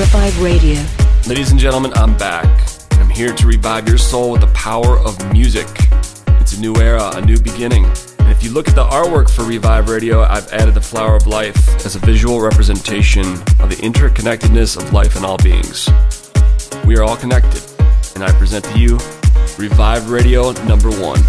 Revive Radio. Ladies and gentlemen, I'm back. I'm here to revive your soul with the power of music. It's a new era, a new beginning. And if you look at the artwork for Revive Radio, I've added the flower of life as a visual representation of the interconnectedness of life and all beings. We are all connected, and I present to you Revive Radio number one.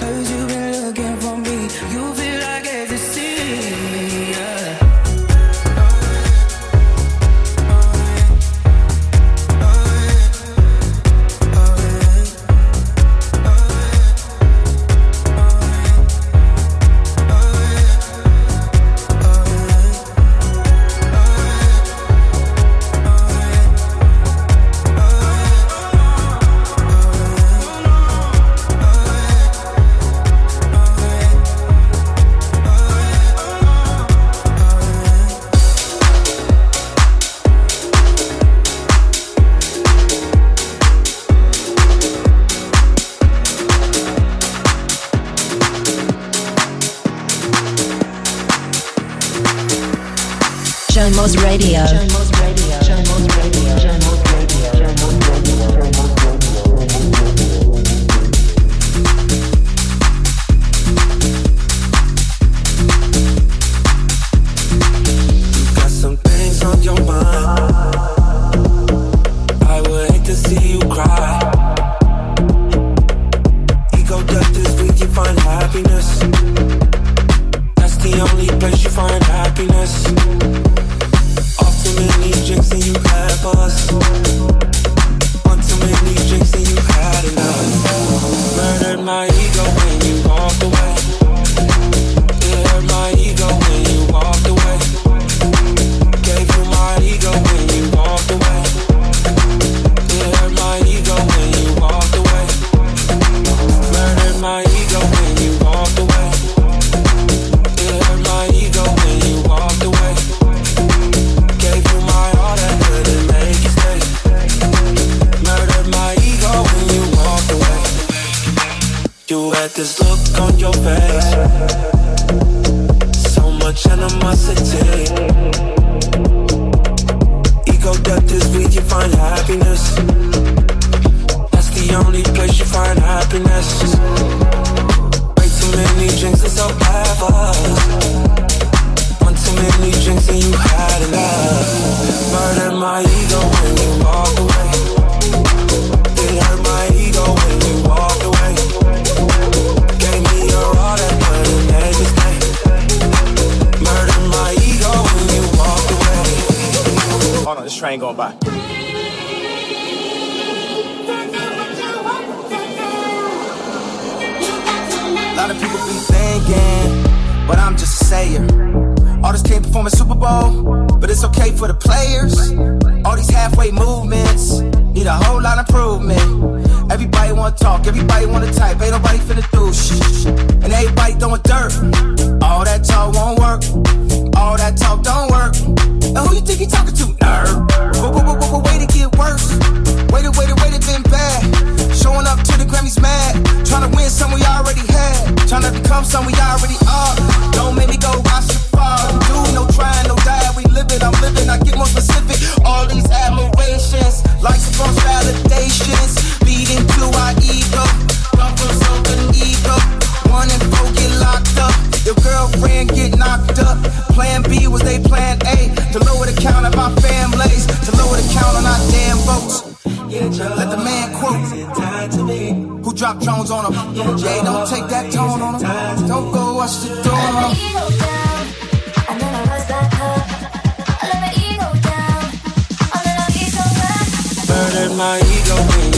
And who Pop on don't take that tone on them. Don't go watch the door on them. And then I. I my ego down. Ego. Murdered my ego.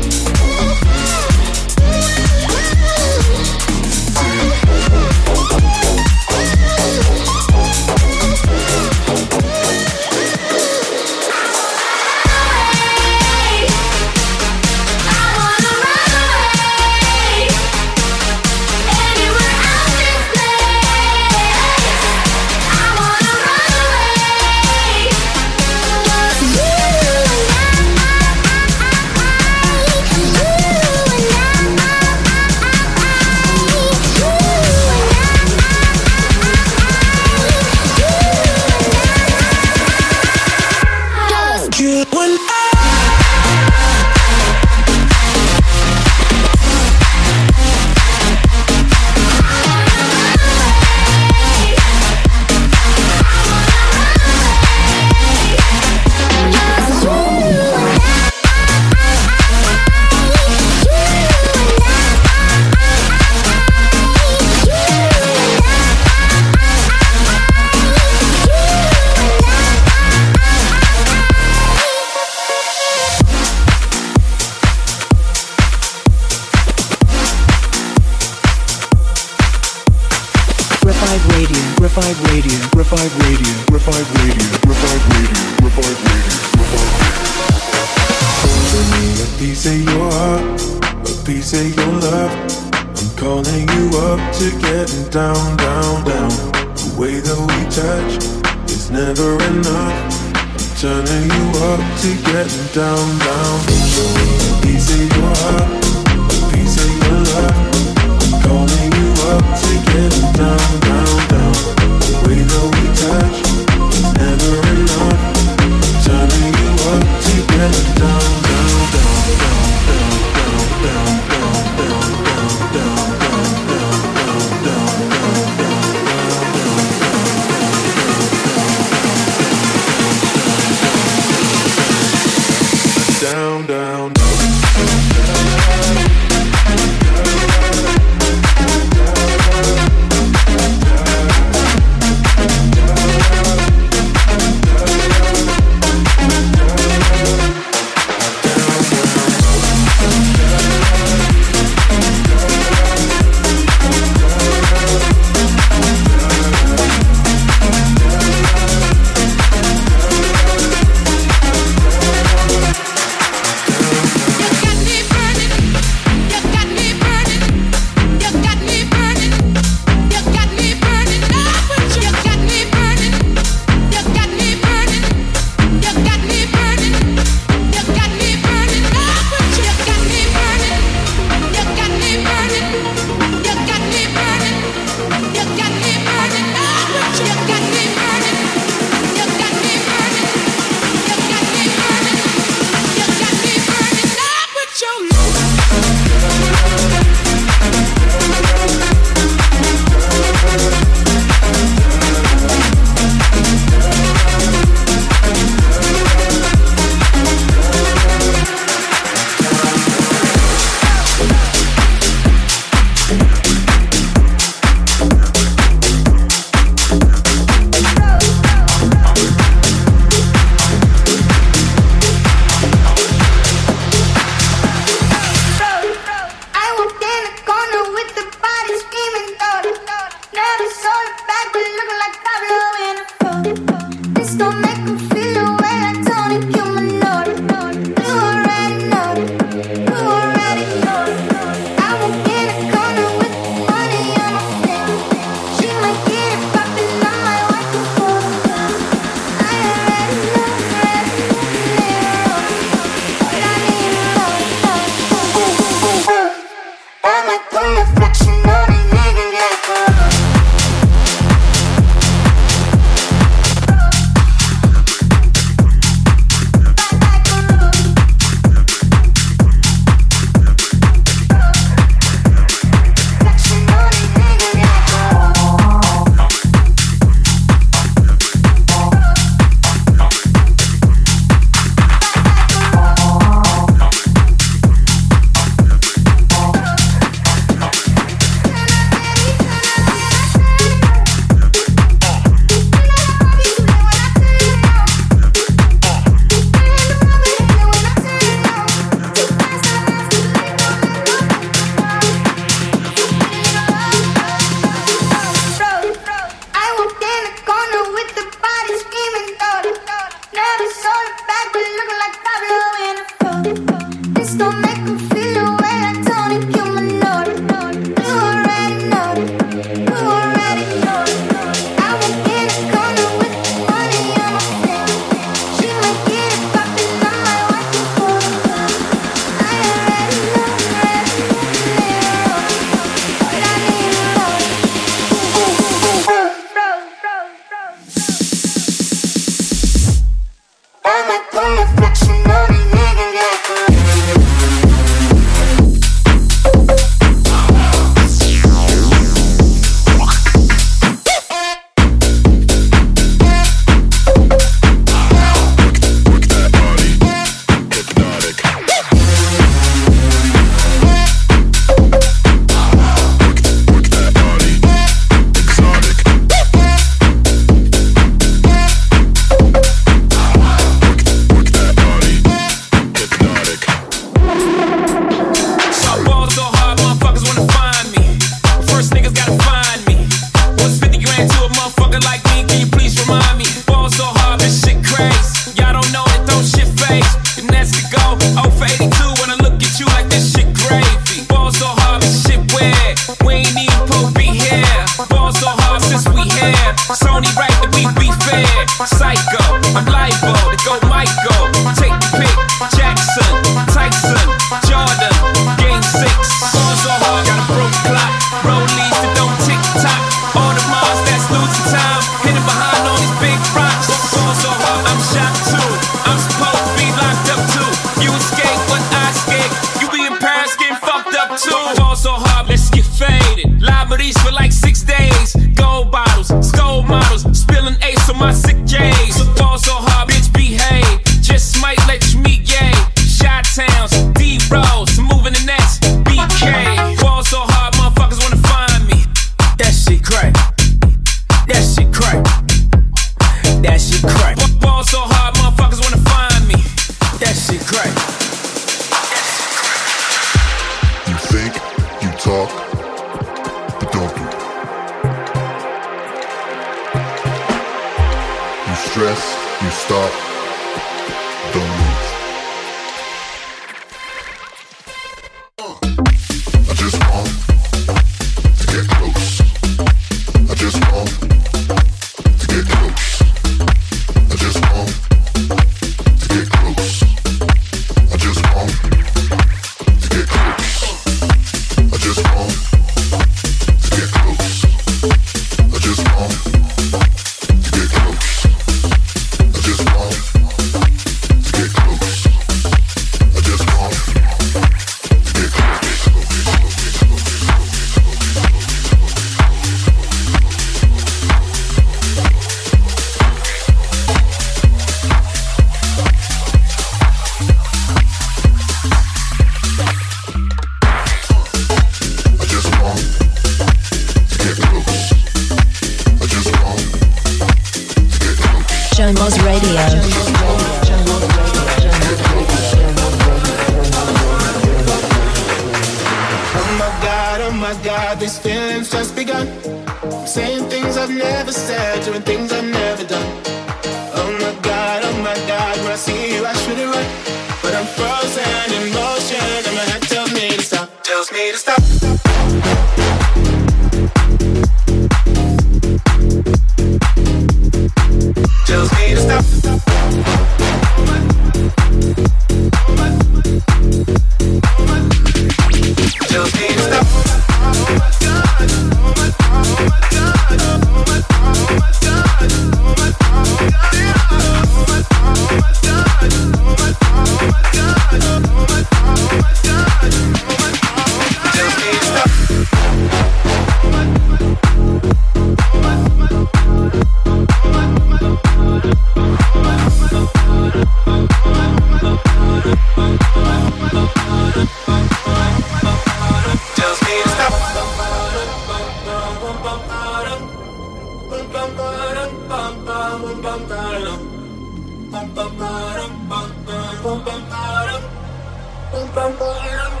bum bum.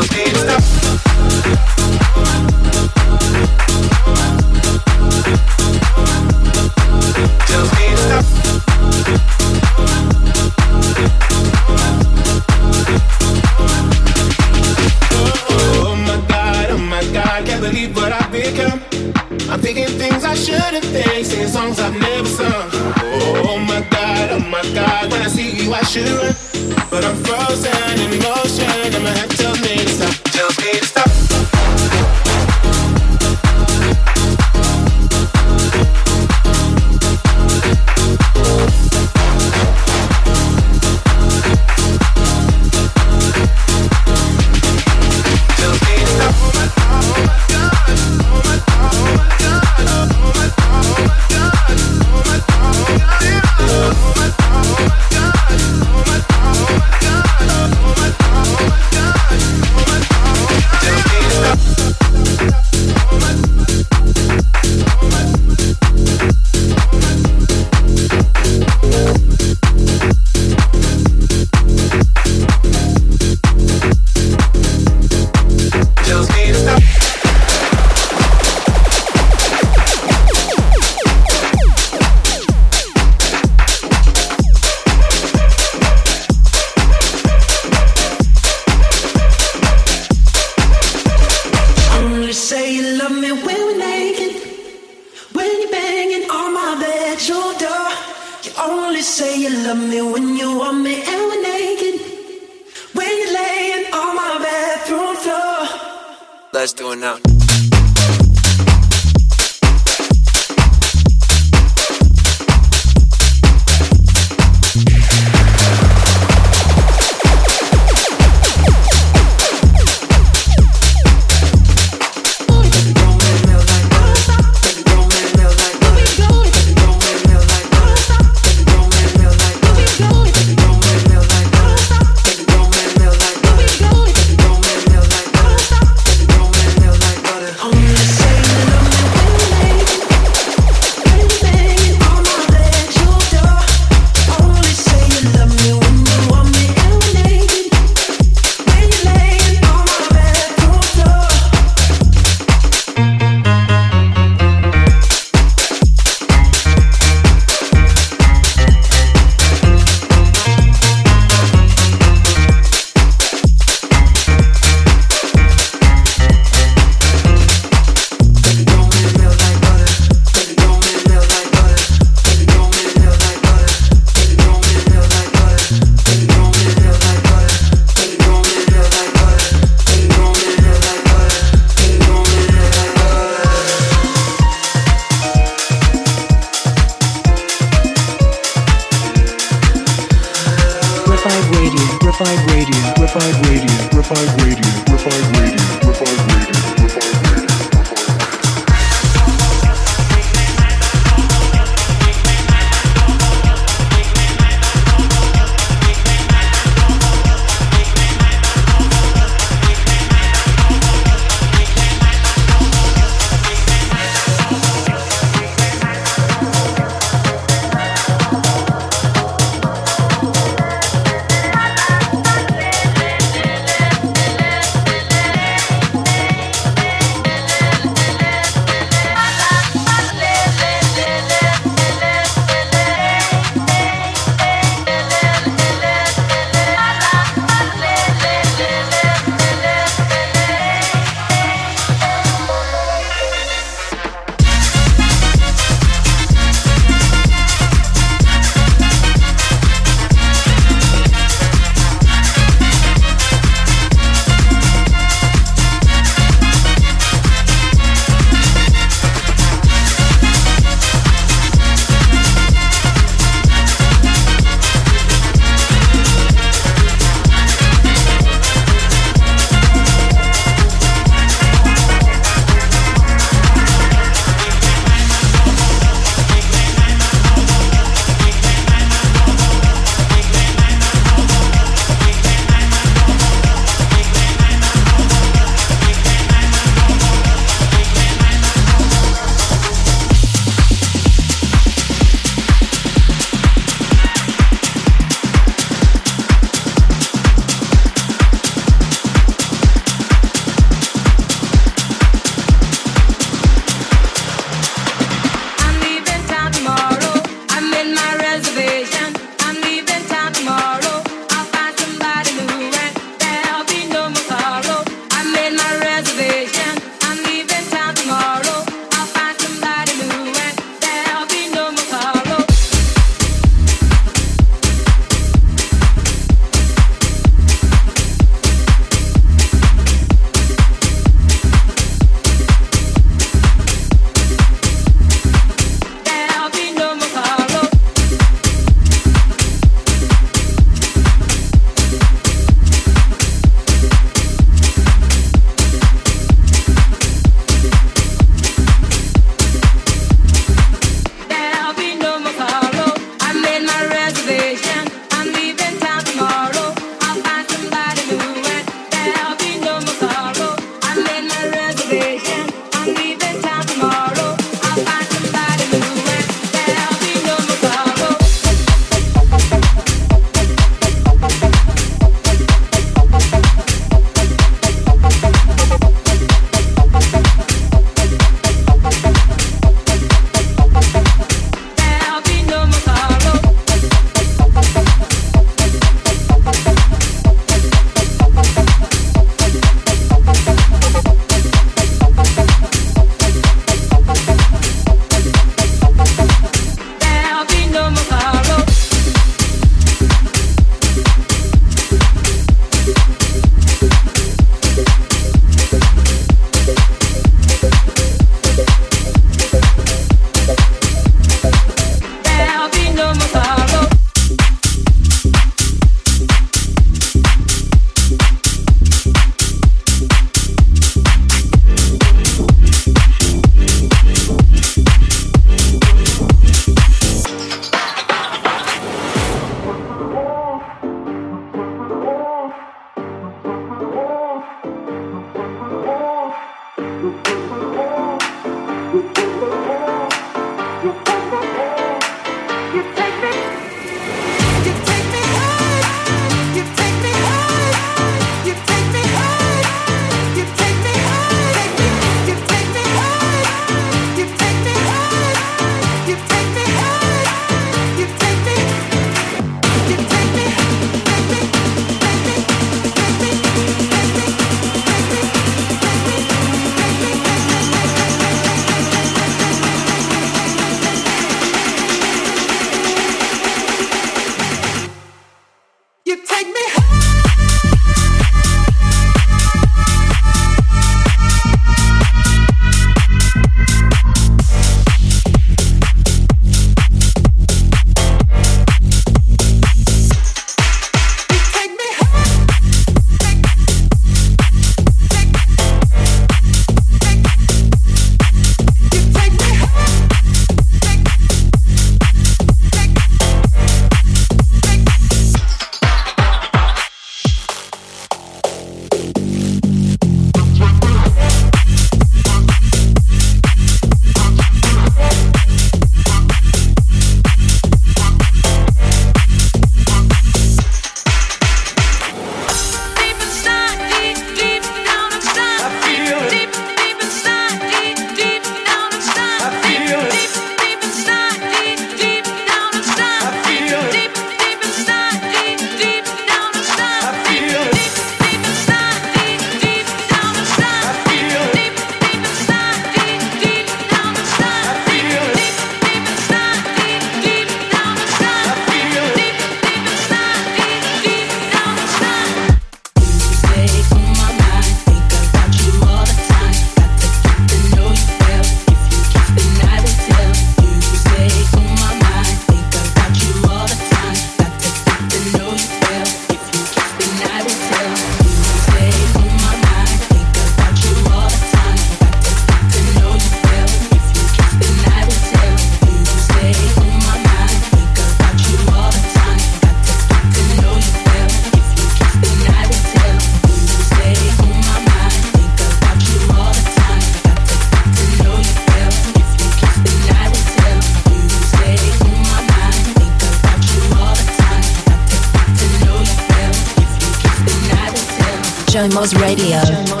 Jomos Radio.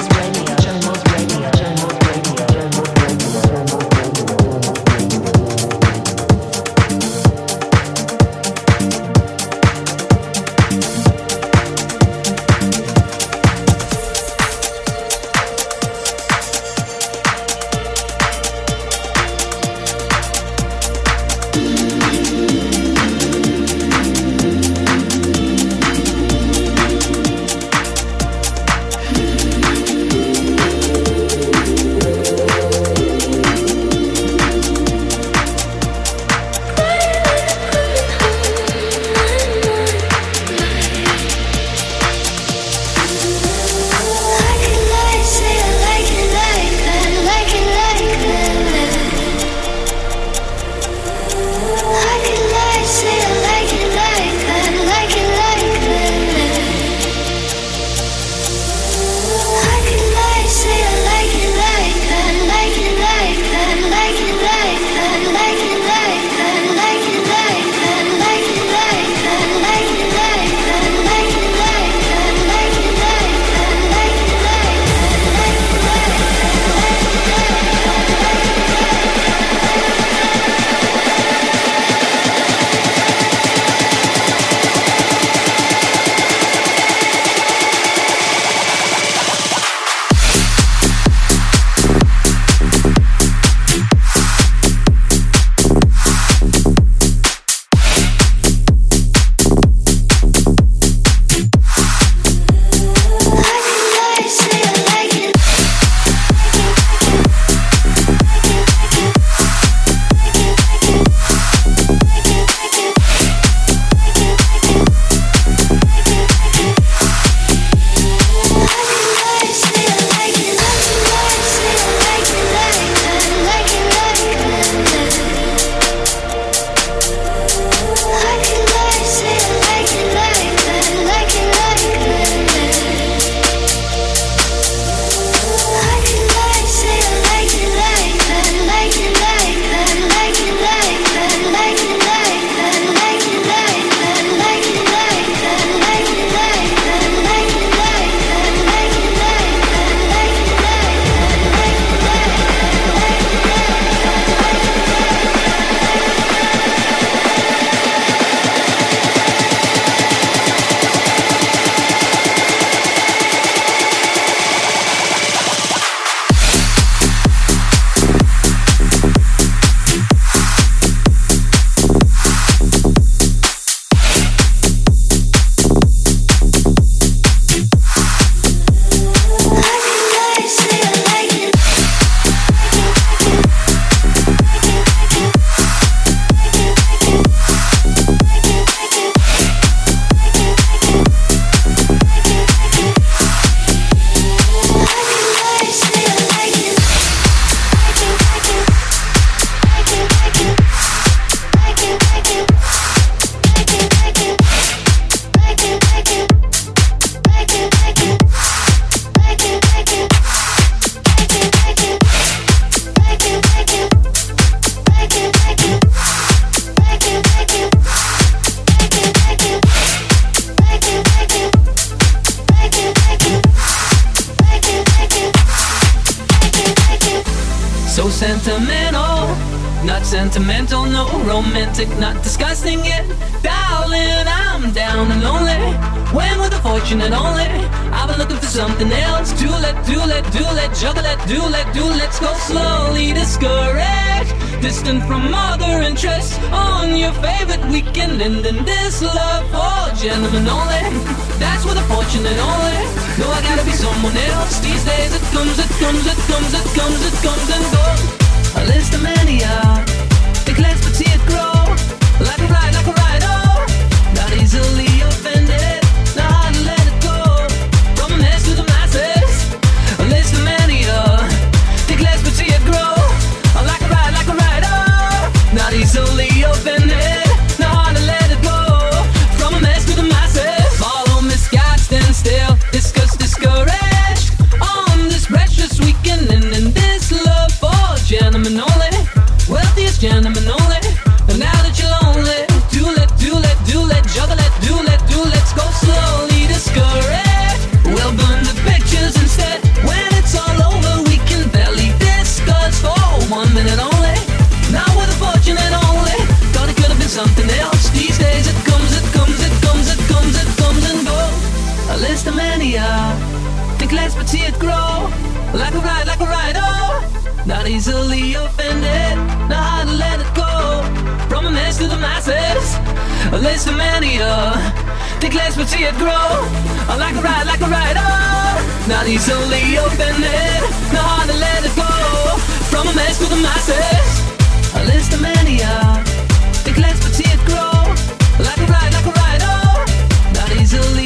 Do let, do let's go slowly discouraged. Distant from other interests on your favorite weekend, and in this love for gentlemen only. That's with the fortunate only. No, I gotta be someone else. These days it comes, it comes, it comes, it comes, it comes and goes. A list of mania. Think let's but see it grow. Like a ride, like a ride, like a ride, like a ride, oh. Not easily offended, not hard to let it go. From a mess to the masses, a list of mania. Declares but see it grow. I like a ride, like a ride, oh. Not easily offended, not hard to let it go. From a mess to the masses, a list of mania. Declares but see it grow. Like a ride, like a ride, oh. Not easily.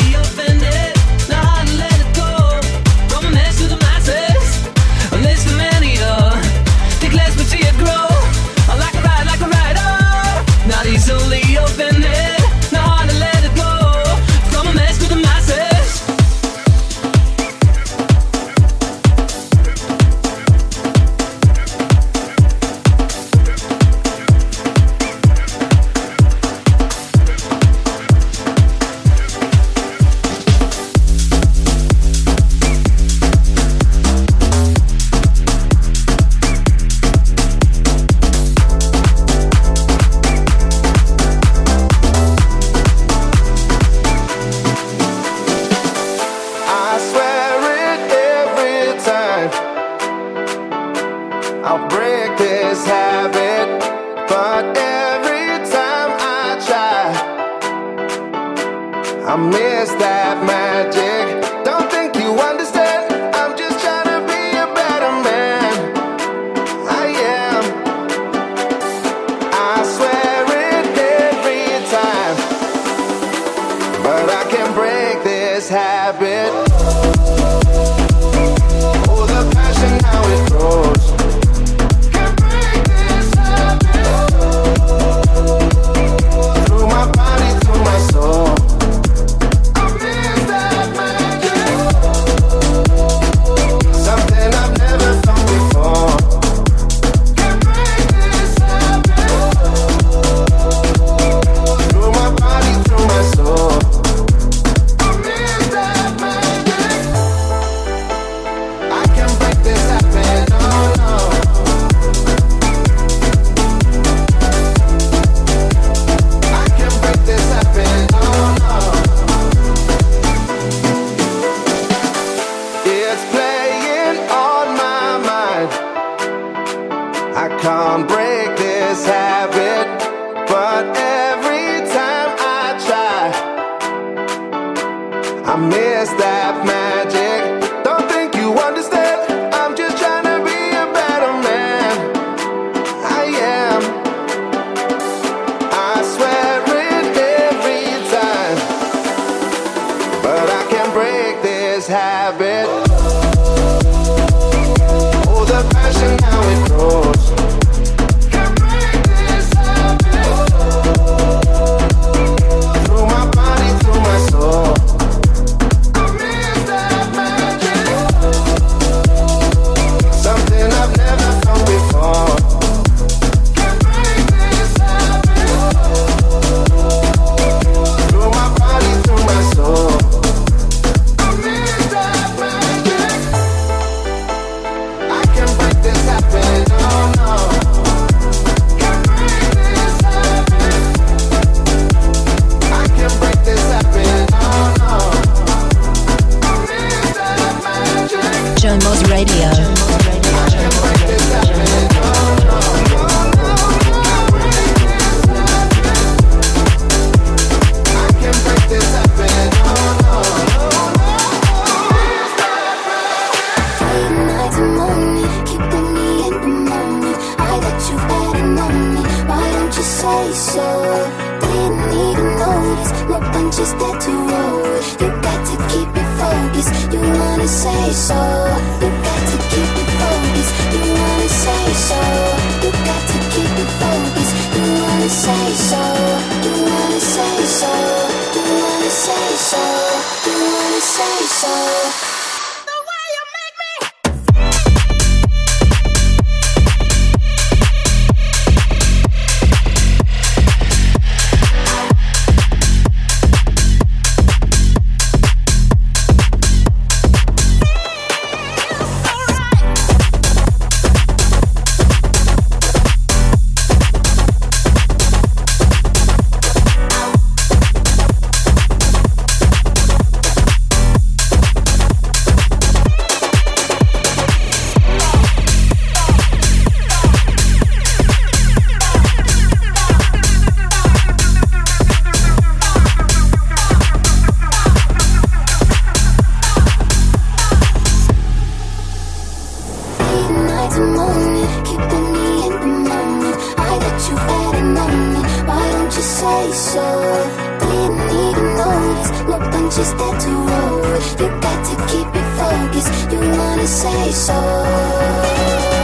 You gotta keep it focused. You wanna say so.